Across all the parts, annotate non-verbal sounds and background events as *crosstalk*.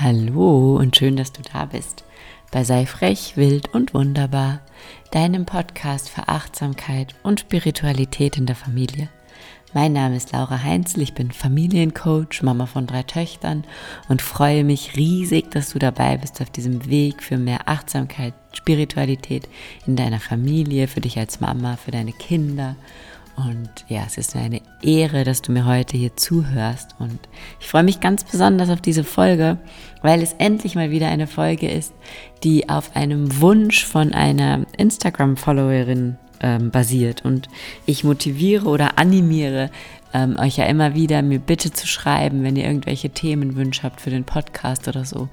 Hallo und schön, dass du da bist bei Sei frech, wild und wunderbar, deinem Podcast für Achtsamkeit und Spiritualität in der Familie. Mein Name ist Laura Heinzel, ich bin Familiencoach, Mama von drei Töchtern und freue mich riesig, dass du dabei bist auf diesem Weg für mehr Achtsamkeit, Spiritualität in deiner Familie, für dich als Mama, für deine Kinder und ja, es ist mir eine Ehre, dass du mir heute hier zuhörst. Und ich freue mich ganz besonders auf diese Folge, weil es endlich mal wieder eine Folge ist, die auf einem Wunsch von einer Instagram-Followerin ähm, basiert. Und ich motiviere oder animiere ähm, euch ja immer wieder, mir bitte zu schreiben, wenn ihr irgendwelche Themenwünsche habt für den Podcast oder so.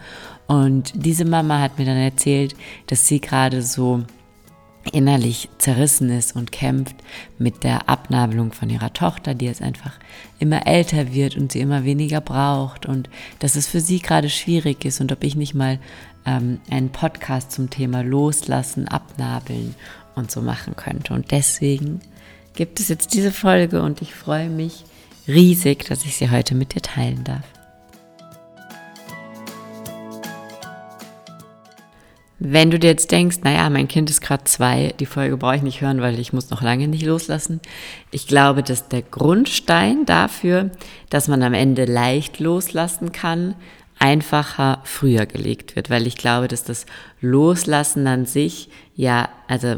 Und diese Mama hat mir dann erzählt, dass sie gerade so innerlich zerrissen ist und kämpft mit der Abnabelung von ihrer Tochter, die jetzt einfach immer älter wird und sie immer weniger braucht und dass es für sie gerade schwierig ist und ob ich nicht mal ähm, einen Podcast zum Thema Loslassen, Abnabeln und so machen könnte. Und deswegen gibt es jetzt diese Folge und ich freue mich riesig, dass ich sie heute mit dir teilen darf. Wenn du dir jetzt denkst, naja, mein Kind ist gerade zwei, die Folge brauche ich nicht hören, weil ich muss noch lange nicht loslassen. Ich glaube, dass der Grundstein dafür, dass man am Ende leicht loslassen kann, einfacher früher gelegt wird, weil ich glaube, dass das Loslassen an sich ja, also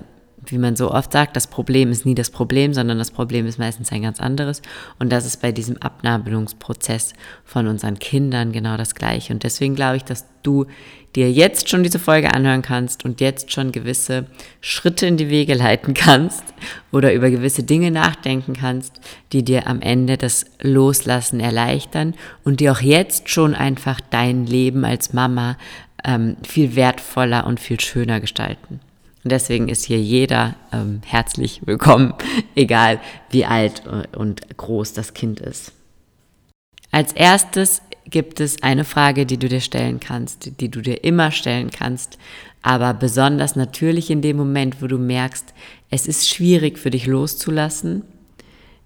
wie man so oft sagt, das Problem ist nie das Problem, sondern das Problem ist meistens ein ganz anderes. Und das ist bei diesem Abnabelungsprozess von unseren Kindern genau das Gleiche. Und deswegen glaube ich, dass du dir jetzt schon diese Folge anhören kannst und jetzt schon gewisse Schritte in die Wege leiten *laughs* kannst oder über gewisse Dinge nachdenken kannst, die dir am Ende das Loslassen erleichtern und die auch jetzt schon einfach dein Leben als Mama ähm, viel wertvoller und viel schöner gestalten. Und deswegen ist hier jeder ähm, herzlich willkommen, *laughs* egal wie alt und groß das Kind ist. Als erstes gibt es eine Frage, die du dir stellen kannst, die du dir immer stellen kannst, aber besonders natürlich in dem Moment, wo du merkst, es ist schwierig für dich loszulassen.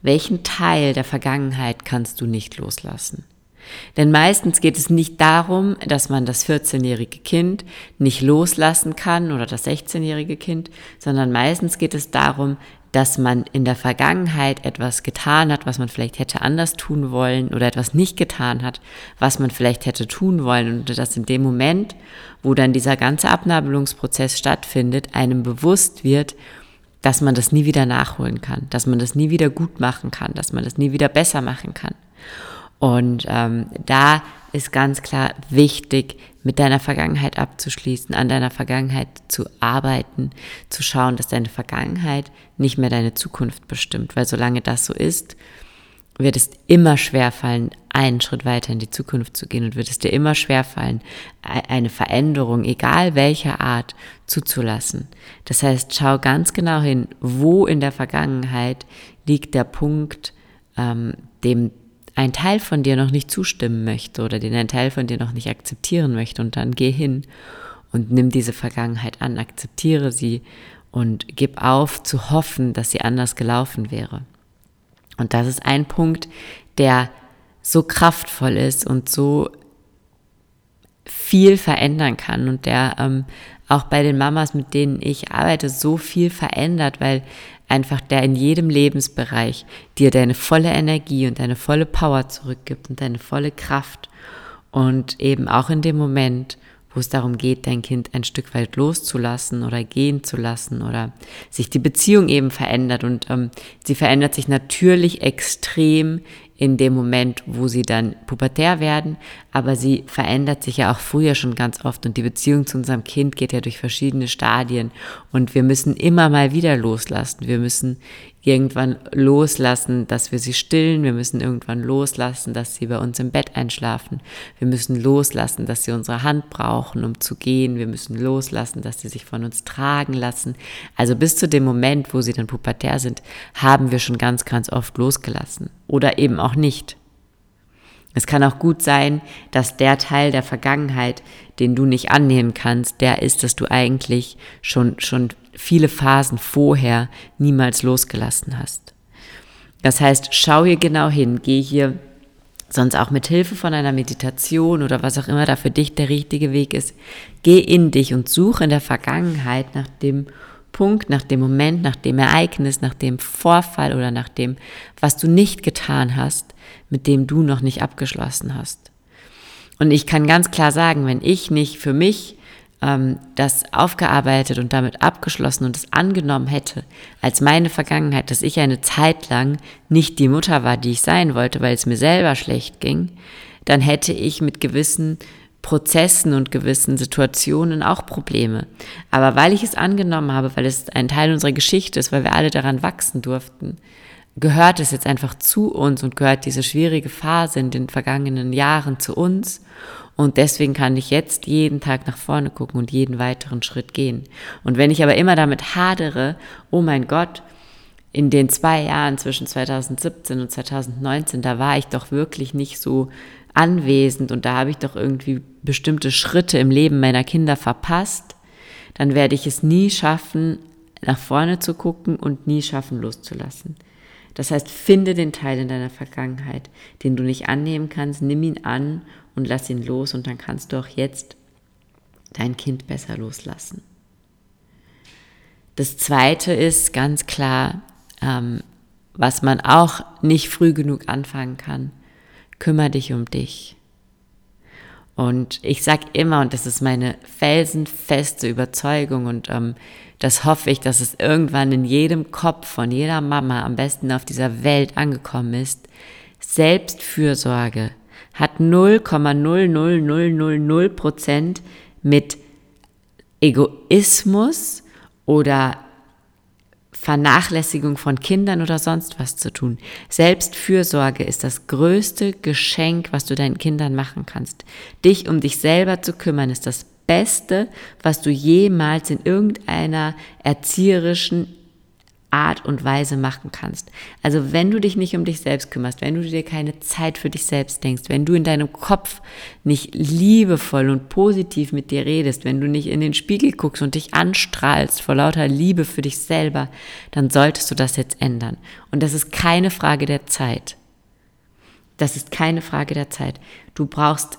Welchen Teil der Vergangenheit kannst du nicht loslassen? Denn meistens geht es nicht darum, dass man das 14-jährige Kind nicht loslassen kann oder das 16-jährige Kind, sondern meistens geht es darum, dass man in der Vergangenheit etwas getan hat, was man vielleicht hätte anders tun wollen oder etwas nicht getan hat, was man vielleicht hätte tun wollen und dass in dem Moment, wo dann dieser ganze Abnabelungsprozess stattfindet, einem bewusst wird, dass man das nie wieder nachholen kann, dass man das nie wieder gut machen kann, dass man das nie wieder besser machen kann. Und ähm, da ist ganz klar wichtig, mit deiner Vergangenheit abzuschließen, an deiner Vergangenheit zu arbeiten, zu schauen, dass deine Vergangenheit nicht mehr deine Zukunft bestimmt. Weil solange das so ist, wird es immer schwerfallen, einen Schritt weiter in die Zukunft zu gehen und wird es dir immer schwerfallen, e-, eine Veränderung, egal welcher Art, zuzulassen. Das heißt, schau ganz genau hin, wo in der Vergangenheit liegt der Punkt, ähm, dem ein Teil von dir noch nicht zustimmen möchte oder den ein Teil von dir noch nicht akzeptieren möchte und dann geh hin und nimm diese Vergangenheit an, akzeptiere sie und gib auf zu hoffen, dass sie anders gelaufen wäre. Und das ist ein Punkt, der so kraftvoll ist und so viel verändern kann und der ähm, auch bei den Mamas, mit denen ich arbeite, so viel verändert, weil einfach der in jedem Lebensbereich dir deine volle Energie und deine volle Power zurückgibt und deine volle Kraft. Und eben auch in dem Moment, wo es darum geht, dein Kind ein Stück weit loszulassen oder gehen zu lassen oder sich die Beziehung eben verändert. Und ähm, sie verändert sich natürlich extrem in dem Moment, wo sie dann pubertär werden, aber sie verändert sich ja auch früher schon ganz oft. Und die Beziehung zu unserem Kind geht ja durch verschiedene Stadien. Und wir müssen immer mal wieder loslassen. Wir müssen irgendwann loslassen, dass wir sie stillen. Wir müssen irgendwann loslassen, dass sie bei uns im Bett einschlafen. Wir müssen loslassen, dass sie unsere Hand brauchen, um zu gehen. Wir müssen loslassen, dass sie sich von uns tragen lassen. Also bis zu dem Moment, wo sie dann pubertär sind, haben wir schon ganz, ganz oft losgelassen. Oder eben auch nicht. Es kann auch gut sein, dass der Teil der Vergangenheit, den du nicht annehmen kannst, der ist, dass du eigentlich schon, schon viele Phasen vorher niemals losgelassen hast. Das heißt, schau hier genau hin, geh hier sonst auch mit Hilfe von einer Meditation oder was auch immer da für dich der richtige Weg ist, geh in dich und suche in der Vergangenheit nach dem Punkt, nach dem Moment, nach dem Ereignis, nach dem Vorfall oder nach dem, was du nicht getan hast, mit dem du noch nicht abgeschlossen hast. Und ich kann ganz klar sagen, wenn ich nicht für mich ähm, das aufgearbeitet und damit abgeschlossen und es angenommen hätte, als meine Vergangenheit, dass ich eine Zeit lang nicht die Mutter war, die ich sein wollte, weil es mir selber schlecht ging, dann hätte ich mit gewissen Prozessen und gewissen Situationen auch Probleme. Aber weil ich es angenommen habe, weil es ein Teil unserer Geschichte ist, weil wir alle daran wachsen durften, gehört es jetzt einfach zu uns und gehört diese schwierige Phase in den vergangenen Jahren zu uns. Und deswegen kann ich jetzt jeden Tag nach vorne gucken und jeden weiteren Schritt gehen. Und wenn ich aber immer damit hadere, oh mein Gott, in den zwei Jahren zwischen 2017 und 2019, da war ich doch wirklich nicht so anwesend und da habe ich doch irgendwie bestimmte Schritte im Leben meiner Kinder verpasst, dann werde ich es nie schaffen, nach vorne zu gucken und nie schaffen, loszulassen. Das heißt, finde den Teil in deiner Vergangenheit, den du nicht annehmen kannst, nimm ihn an und lass ihn los und dann kannst du auch jetzt dein Kind besser loslassen. Das Zweite ist ganz klar, ähm, was man auch nicht früh genug anfangen kann, kümmere dich um dich. Und ich sage immer, und das ist meine felsenfeste Überzeugung und ähm, das hoffe ich, dass es irgendwann in jedem Kopf von jeder Mama am besten auf dieser Welt angekommen ist. Selbstfürsorge hat 0,00000 Prozent mit Egoismus oder Vernachlässigung von Kindern oder sonst was zu tun. Selbstfürsorge ist das größte Geschenk, was du deinen Kindern machen kannst. Dich um dich selber zu kümmern ist das Beste, was du jemals in irgendeiner erzieherischen Art und Weise machen kannst. Also wenn du dich nicht um dich selbst kümmerst, wenn du dir keine Zeit für dich selbst denkst, wenn du in deinem Kopf nicht liebevoll und positiv mit dir redest, wenn du nicht in den Spiegel guckst und dich anstrahlst vor lauter Liebe für dich selber, dann solltest du das jetzt ändern. Und das ist keine Frage der Zeit. Das ist keine Frage der Zeit. Du brauchst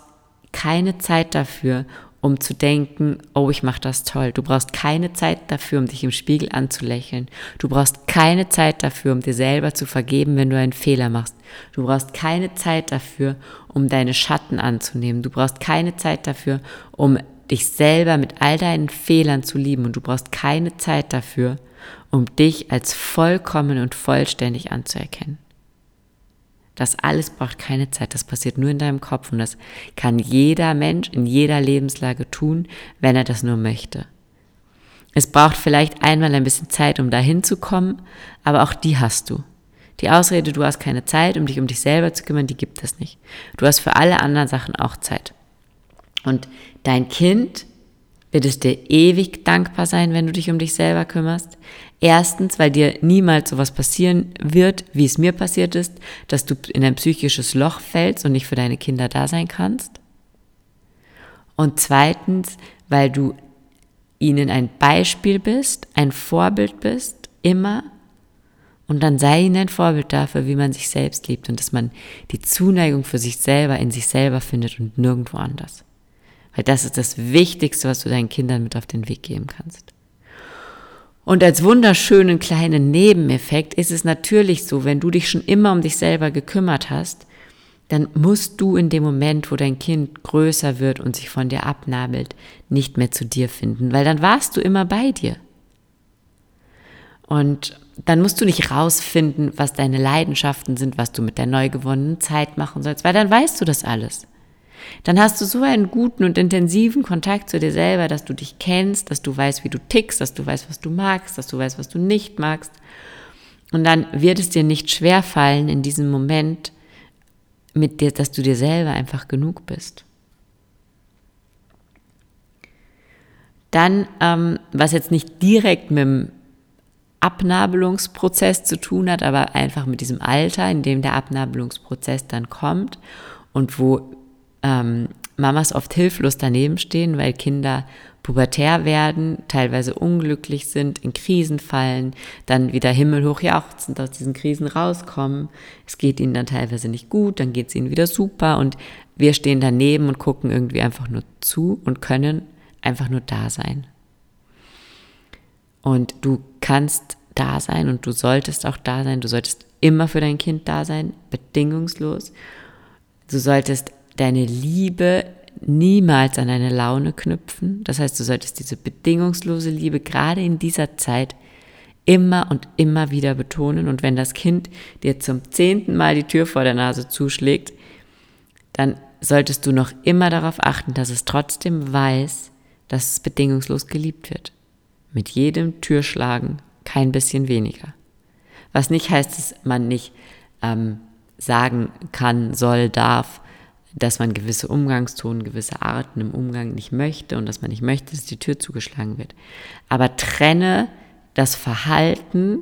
keine Zeit dafür, um zu denken, oh, ich mache das toll. Du brauchst keine Zeit dafür, um dich im Spiegel anzulächeln. Du brauchst keine Zeit dafür, um dir selber zu vergeben, wenn du einen Fehler machst. Du brauchst keine Zeit dafür, um deine Schatten anzunehmen. Du brauchst keine Zeit dafür, um dich selber mit all deinen Fehlern zu lieben. Und du brauchst keine Zeit dafür, um dich als vollkommen und vollständig anzuerkennen. Das alles braucht keine Zeit, das passiert nur in deinem Kopf und das kann jeder Mensch in jeder Lebenslage tun, wenn er das nur möchte. Es braucht vielleicht einmal ein bisschen Zeit, um dahin zu kommen, aber auch die hast du. Die Ausrede, du hast keine Zeit, um dich um dich selber zu kümmern, die gibt es nicht. Du hast für alle anderen Sachen auch Zeit. Und dein Kind wird es dir ewig dankbar sein, wenn du dich um dich selber kümmerst. Erstens, weil dir niemals sowas passieren wird, wie es mir passiert ist, dass du in ein psychisches Loch fällst und nicht für deine Kinder da sein kannst. Und zweitens, weil du ihnen ein Beispiel bist, ein Vorbild bist, immer. Und dann sei ihnen ein Vorbild dafür, wie man sich selbst liebt und dass man die Zuneigung für sich selber in sich selber findet und nirgendwo anders. Weil das ist das Wichtigste, was du deinen Kindern mit auf den Weg geben kannst. Und als wunderschönen kleinen Nebeneffekt ist es natürlich so, wenn du dich schon immer um dich selber gekümmert hast, dann musst du in dem Moment, wo dein Kind größer wird und sich von dir abnabelt, nicht mehr zu dir finden, weil dann warst du immer bei dir. Und dann musst du nicht rausfinden, was deine Leidenschaften sind, was du mit der neu gewonnenen Zeit machen sollst, weil dann weißt du das alles dann hast du so einen guten und intensiven Kontakt zu dir selber, dass du dich kennst, dass du weißt, wie du tickst, dass du weißt, was du magst, dass du weißt, was du nicht magst. Und dann wird es dir nicht schwer fallen in diesem Moment mit dir, dass du dir selber einfach genug bist. Dann, ähm, was jetzt nicht direkt mit dem Abnabelungsprozess zu tun hat, aber einfach mit diesem Alter, in dem der Abnabelungsprozess dann kommt und wo ähm, Mamas oft hilflos daneben stehen, weil Kinder pubertär werden, teilweise unglücklich sind, in Krisen fallen, dann wieder himmelhoch jauchzend aus diesen Krisen rauskommen. Es geht ihnen dann teilweise nicht gut, dann geht es ihnen wieder super und wir stehen daneben und gucken irgendwie einfach nur zu und können einfach nur da sein. Und du kannst da sein und du solltest auch da sein. Du solltest immer für dein Kind da sein, bedingungslos. Du solltest deine Liebe niemals an deine Laune knüpfen. Das heißt, du solltest diese bedingungslose Liebe gerade in dieser Zeit immer und immer wieder betonen. Und wenn das Kind dir zum zehnten Mal die Tür vor der Nase zuschlägt, dann solltest du noch immer darauf achten, dass es trotzdem weiß, dass es bedingungslos geliebt wird. Mit jedem Türschlagen kein bisschen weniger. Was nicht heißt, dass man nicht ähm, sagen kann, soll, darf, dass man gewisse Umgangston, gewisse Arten im Umgang nicht möchte und dass man nicht möchte, dass die Tür zugeschlagen wird. Aber trenne das Verhalten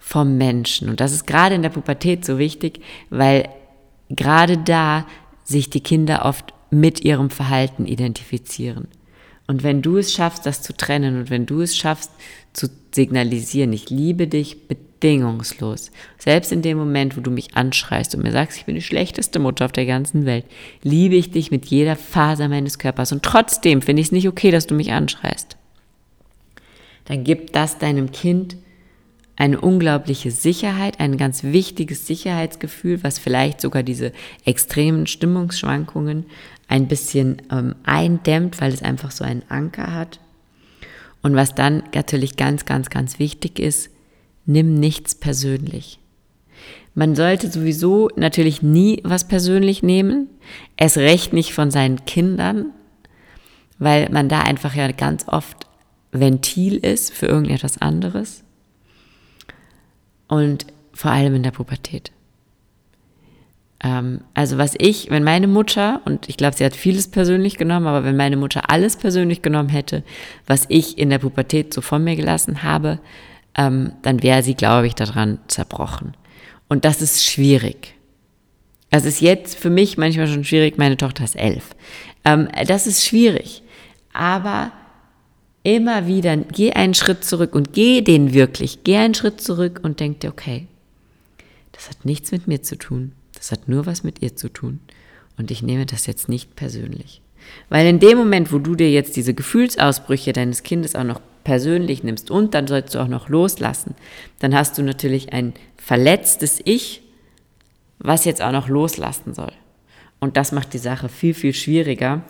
vom Menschen. Und das ist gerade in der Pubertät so wichtig, weil gerade da sich die Kinder oft mit ihrem Verhalten identifizieren. Und wenn du es schaffst, das zu trennen und wenn du es schaffst, zu signalisieren, ich liebe dich bedingungslos, selbst in dem Moment, wo du mich anschreist und mir sagst, ich bin die schlechteste Mutter auf der ganzen Welt, liebe ich dich mit jeder Faser meines Körpers und trotzdem finde ich es nicht okay, dass du mich anschreist. Dann gibt das deinem Kind eine unglaubliche Sicherheit, ein ganz wichtiges Sicherheitsgefühl, was vielleicht sogar diese extremen Stimmungsschwankungen ein bisschen ähm, eindämmt, weil es einfach so einen Anker hat. Und was dann natürlich ganz, ganz, ganz wichtig ist, nimm nichts persönlich. Man sollte sowieso natürlich nie was persönlich nehmen, es recht nicht von seinen Kindern, weil man da einfach ja ganz oft Ventil ist für irgendetwas anderes. Und vor allem in der Pubertät. Ähm, also was ich, wenn meine Mutter, und ich glaube, sie hat vieles persönlich genommen, aber wenn meine Mutter alles persönlich genommen hätte, was ich in der Pubertät so von mir gelassen habe, ähm, dann wäre sie, glaube ich, daran zerbrochen. Und das ist schwierig. Das ist jetzt für mich manchmal schon schwierig, meine Tochter ist elf. Ähm, das ist schwierig. Aber immer wieder, geh einen Schritt zurück und geh den wirklich. Geh einen Schritt zurück und denk dir, okay, das hat nichts mit mir zu tun. Das hat nur was mit ihr zu tun. Und ich nehme das jetzt nicht persönlich. Weil in dem Moment, wo du dir jetzt diese Gefühlsausbrüche deines Kindes auch noch persönlich nimmst und dann sollst du auch noch loslassen, dann hast du natürlich ein verletztes Ich, was jetzt auch noch loslassen soll. Und das macht die Sache viel, viel schwieriger,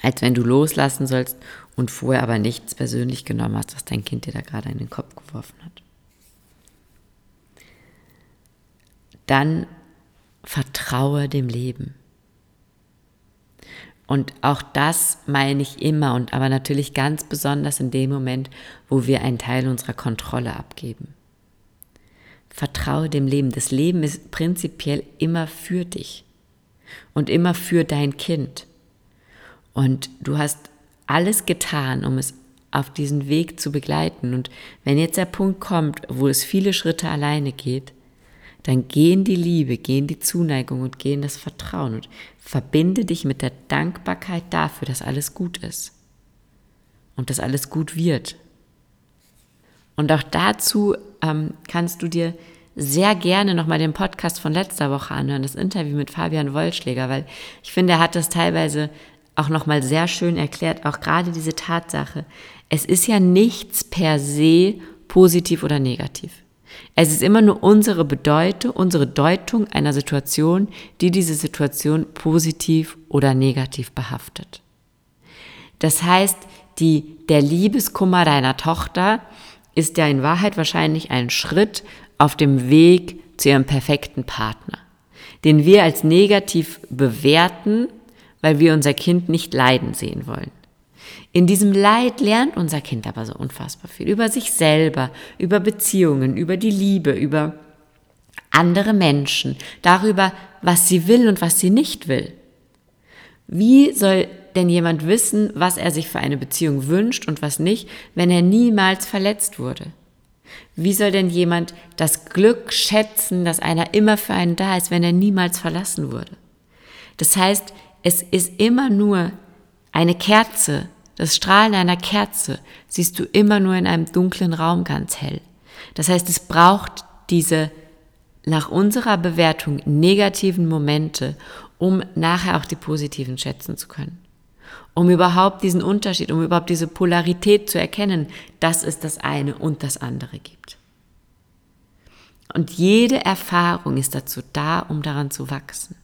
als wenn du loslassen sollst und vorher aber nichts persönlich genommen hast, was dein Kind dir da gerade in den Kopf geworfen hat. Dann vertraue dem Leben. Und auch das meine ich immer und aber natürlich ganz besonders in dem Moment, wo wir einen Teil unserer Kontrolle abgeben. Vertraue dem Leben. Das Leben ist prinzipiell immer für dich und immer für dein Kind. Und du hast alles getan, um es auf diesen Weg zu begleiten. Und wenn jetzt der Punkt kommt, wo es viele Schritte alleine geht, dann geh in die Liebe, geh in die Zuneigung und geh in das Vertrauen und verbinde dich mit der Dankbarkeit dafür, dass alles gut ist und dass alles gut wird. Und auch dazu ähm, kannst du dir sehr gerne nochmal den Podcast von letzter Woche anhören, das Interview mit Fabian Wollschläger, weil ich finde, er hat das teilweise auch nochmal sehr schön erklärt, auch gerade diese Tatsache. Es ist ja nichts per se positiv oder negativ. Es ist immer nur unsere Bedeutung, unsere Deutung einer Situation, die diese Situation positiv oder negativ behaftet. Das heißt, die, der Liebeskummer deiner Tochter ist ja in Wahrheit wahrscheinlich ein Schritt auf dem Weg zu ihrem perfekten Partner, den wir als negativ bewerten, weil wir unser Kind nicht leiden sehen wollen. In diesem Leid lernt unser Kind aber so unfassbar viel über sich selber, über Beziehungen, über die Liebe, über andere Menschen, darüber, was sie will und was sie nicht will. Wie soll denn jemand wissen, was er sich für eine Beziehung wünscht und was nicht, wenn er niemals verletzt wurde? Wie soll denn jemand das Glück schätzen, dass einer immer für einen da ist, wenn er niemals verlassen wurde? Das heißt, es ist immer nur eine Kerze, das Strahlen einer Kerze siehst du immer nur in einem dunklen Raum ganz hell. Das heißt, es braucht diese nach unserer Bewertung negativen Momente, um nachher auch die positiven schätzen zu können. Um überhaupt diesen Unterschied, um überhaupt diese Polarität zu erkennen, dass es das eine und das andere gibt. Und jede Erfahrung ist dazu da, um daran zu wachsen.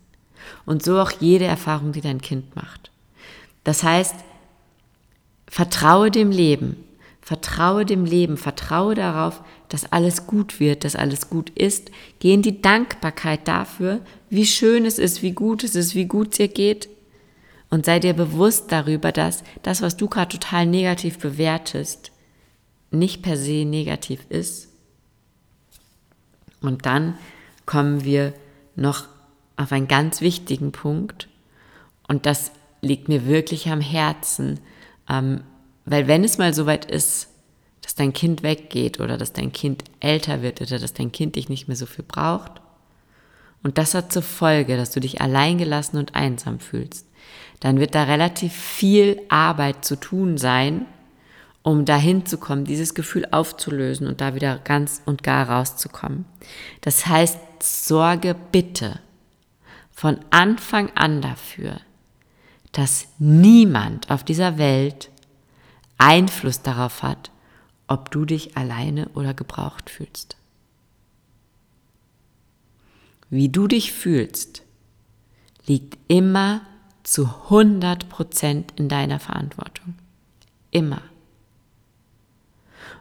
Und so auch jede Erfahrung, die dein Kind macht. Das heißt, vertraue dem Leben, vertraue dem Leben, vertraue darauf, dass alles gut wird, dass alles gut ist. Geh in die Dankbarkeit dafür, wie schön es ist, wie gut es ist, wie gut es dir geht. Und sei dir bewusst darüber, dass das, was du gerade total negativ bewertest, nicht per se negativ ist. Und dann kommen wir noch auf einen ganz wichtigen Punkt. Und das liegt mir wirklich am Herzen, ähm, weil wenn es mal so weit ist, dass dein Kind weggeht oder dass dein Kind älter wird oder dass dein Kind dich nicht mehr so viel braucht, und das hat zur Folge, dass du dich alleingelassen und einsam fühlst, dann wird da relativ viel Arbeit zu tun sein, um dahin zu kommen, dieses Gefühl aufzulösen und da wieder ganz und gar rauszukommen. Das heißt, sorge bitte von Anfang an dafür, dass niemand auf dieser Welt Einfluss darauf hat, ob du dich alleine oder gebraucht fühlst. Wie du dich fühlst, liegt immer zu 100 Prozent in deiner Verantwortung. Immer.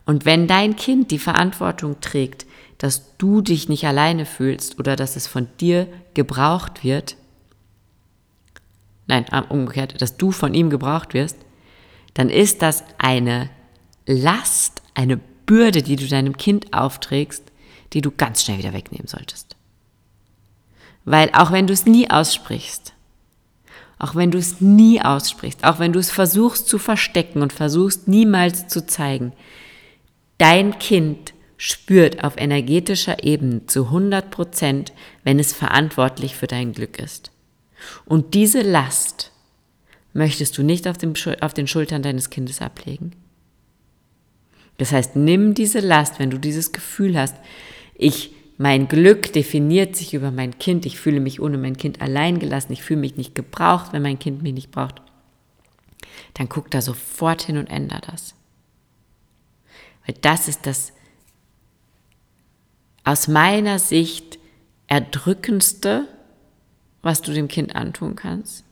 Und wenn dein Kind die Verantwortung trägt, dass du dich nicht alleine fühlst oder dass es von dir gebraucht wird, nein, umgekehrt, dass du von ihm gebraucht wirst, dann ist das eine Last, eine Bürde, die du deinem Kind aufträgst, die du ganz schnell wieder wegnehmen solltest. Weil auch wenn du es nie aussprichst, auch wenn du es nie aussprichst, auch wenn du es versuchst zu verstecken und versuchst niemals zu zeigen, dein Kind spürt auf energetischer Ebene zu 100 Prozent, wenn es verantwortlich für dein Glück ist. Und diese Last möchtest du nicht auf, dem, auf den Schultern deines Kindes ablegen. Das heißt, nimm diese Last, wenn du dieses Gefühl hast, ich, mein Glück definiert sich über mein Kind, ich fühle mich ohne mein Kind allein gelassen, ich fühle mich nicht gebraucht, wenn mein Kind mich nicht braucht, dann guck da sofort hin und änder das. Weil das ist das aus meiner Sicht erdrückendste, was du dem Kind antun kannst.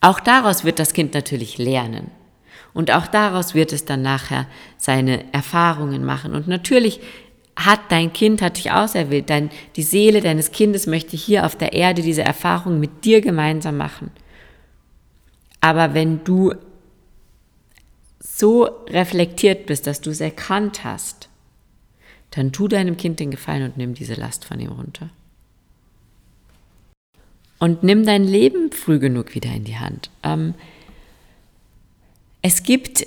Auch daraus wird das Kind natürlich lernen. Und auch daraus wird es dann nachher seine Erfahrungen machen. Und natürlich hat dein Kind, hat dich auserwählt, dein, die Seele deines Kindes möchte hier auf der Erde diese Erfahrung mit dir gemeinsam machen. Aber wenn du so reflektiert bist, dass du es erkannt hast, dann tu deinem Kind den Gefallen und nimm diese Last von ihm runter. Und nimm dein Leben früh genug wieder in die Hand. Ähm, es gibt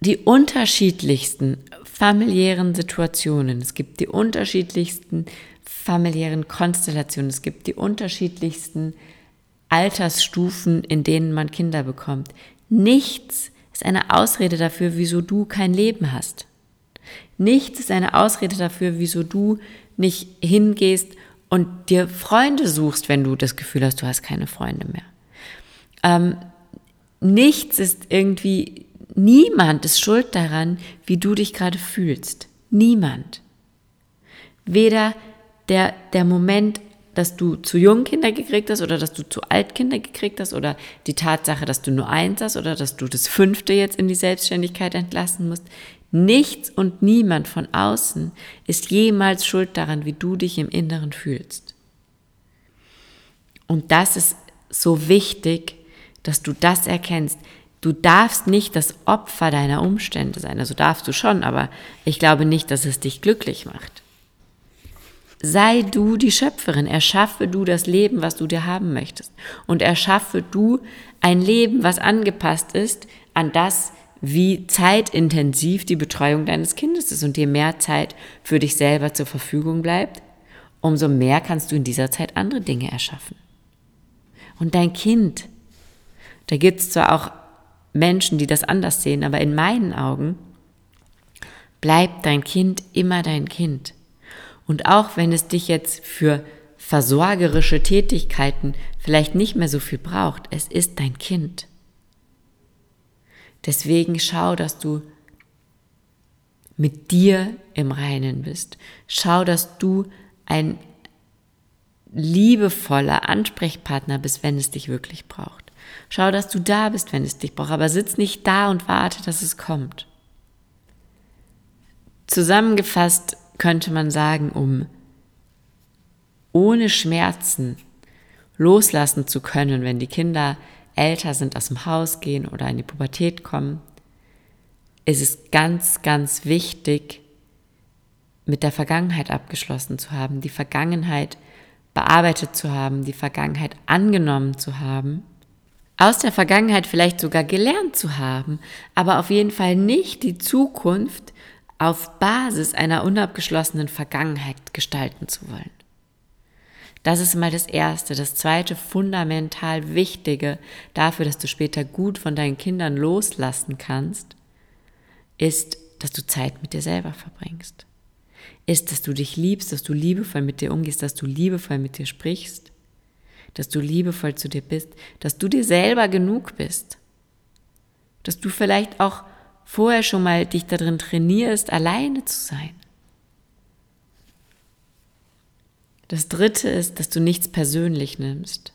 die unterschiedlichsten familiären Situationen, es gibt die unterschiedlichsten familiären Konstellationen, es gibt die unterschiedlichsten Altersstufen, in denen man Kinder bekommt. Nichts ist eine Ausrede dafür, wieso du kein Leben hast. Nichts ist eine Ausrede dafür, wieso du nicht hingehst und dir Freunde suchst, wenn du das Gefühl hast, du hast keine Freunde mehr. Ähm, nichts ist irgendwie, niemand ist schuld daran, wie du dich gerade fühlst. Niemand. Weder der, der Moment, dass du zu jungen Kinder gekriegt hast oder dass du zu alt Kinder gekriegt hast oder die Tatsache, dass du nur eins hast oder dass du das fünfte jetzt in die Selbstständigkeit entlassen musst. Nichts und niemand von außen ist jemals schuld daran, wie du dich im Inneren fühlst. Und das ist so wichtig, dass du das erkennst. Du darfst nicht das Opfer deiner Umstände sein. Also darfst du schon, aber ich glaube nicht, dass es dich glücklich macht. Sei du die Schöpferin, erschaffe du das Leben, was du dir haben möchtest. Und erschaffe du ein Leben, was angepasst ist an das, wie zeitintensiv die Betreuung deines Kindes ist und dir mehr Zeit für dich selber zur Verfügung bleibt, umso mehr kannst du in dieser Zeit andere Dinge erschaffen. Und dein Kind, da gibt es zwar auch Menschen, die das anders sehen, aber in meinen Augen bleibt dein Kind immer dein Kind. Und auch wenn es dich jetzt für versorgerische Tätigkeiten vielleicht nicht mehr so viel braucht, es ist dein Kind. Deswegen schau, dass du mit dir im Reinen bist. Schau, dass du ein liebevoller Ansprechpartner bist, wenn es dich wirklich braucht. Schau, dass du da bist, wenn es dich braucht, aber sitz nicht da und warte, dass es kommt. Zusammengefasst könnte man sagen, um ohne Schmerzen loslassen zu können, wenn die Kinder älter sind, aus dem Haus gehen oder in die Pubertät kommen, ist es ganz, ganz wichtig, mit der Vergangenheit abgeschlossen zu haben, die Vergangenheit bearbeitet zu haben, die Vergangenheit angenommen zu haben, aus der Vergangenheit vielleicht sogar gelernt zu haben, aber auf jeden Fall nicht die Zukunft auf Basis einer unabgeschlossenen Vergangenheit gestalten zu wollen. Das ist mal das Erste. Das Zweite, fundamental Wichtige dafür, dass du später gut von deinen Kindern loslassen kannst, ist, dass du Zeit mit dir selber verbringst. Ist, dass du dich liebst, dass du liebevoll mit dir umgehst, dass du liebevoll mit dir sprichst, dass du liebevoll zu dir bist, dass du dir selber genug bist, dass du vielleicht auch vorher schon mal dich darin trainierst, alleine zu sein. Das dritte ist, dass du nichts persönlich nimmst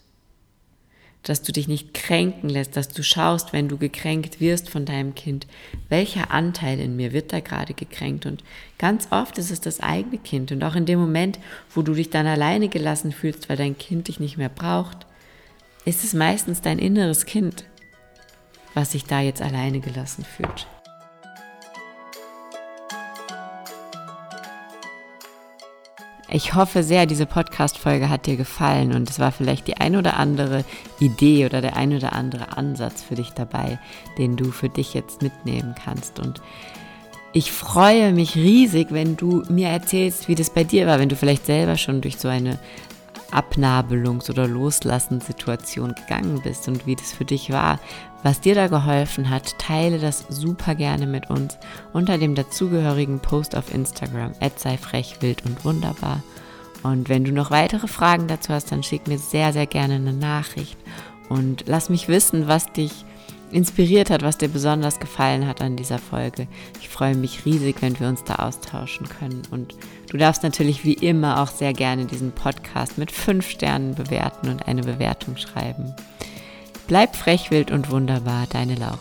dass du dich nicht kränken lässt, dass du schaust, wenn du gekränkt wirst von deinem Kind, welcher Anteil in mir wird da gerade gekränkt. Und ganz oft ist es das eigene Kind. Und auch in dem Moment, wo du dich dann alleine gelassen fühlst, weil dein Kind dich nicht mehr braucht, ist es meistens dein inneres Kind, was sich da jetzt alleine gelassen fühlt. Ich hoffe sehr, diese Podcast-Folge hat dir gefallen und es war vielleicht die ein oder andere Idee oder der ein oder andere Ansatz für dich dabei, den du für dich jetzt mitnehmen kannst. Und ich freue mich riesig, wenn du mir erzählst, wie das bei dir war, wenn du vielleicht selber schon durch so eine Abnabelungs- oder Loslassensituation gegangen bist und wie das für dich war, was dir da geholfen hat, teile das super gerne mit uns unter dem dazugehörigen Post auf Instagram, sei frech, wild und wunderbar. Und wenn du noch weitere Fragen dazu hast, dann schick mir sehr, sehr gerne eine Nachricht und lass mich wissen, was dich inspiriert hat, was dir besonders gefallen hat an dieser Folge. Ich freue mich riesig, wenn wir uns da austauschen können. Und du darfst natürlich wie immer auch sehr gerne diesen Podcast mit fünf Sternen bewerten und eine Bewertung schreiben. Bleib frech, wild und wunderbar, deine Laura.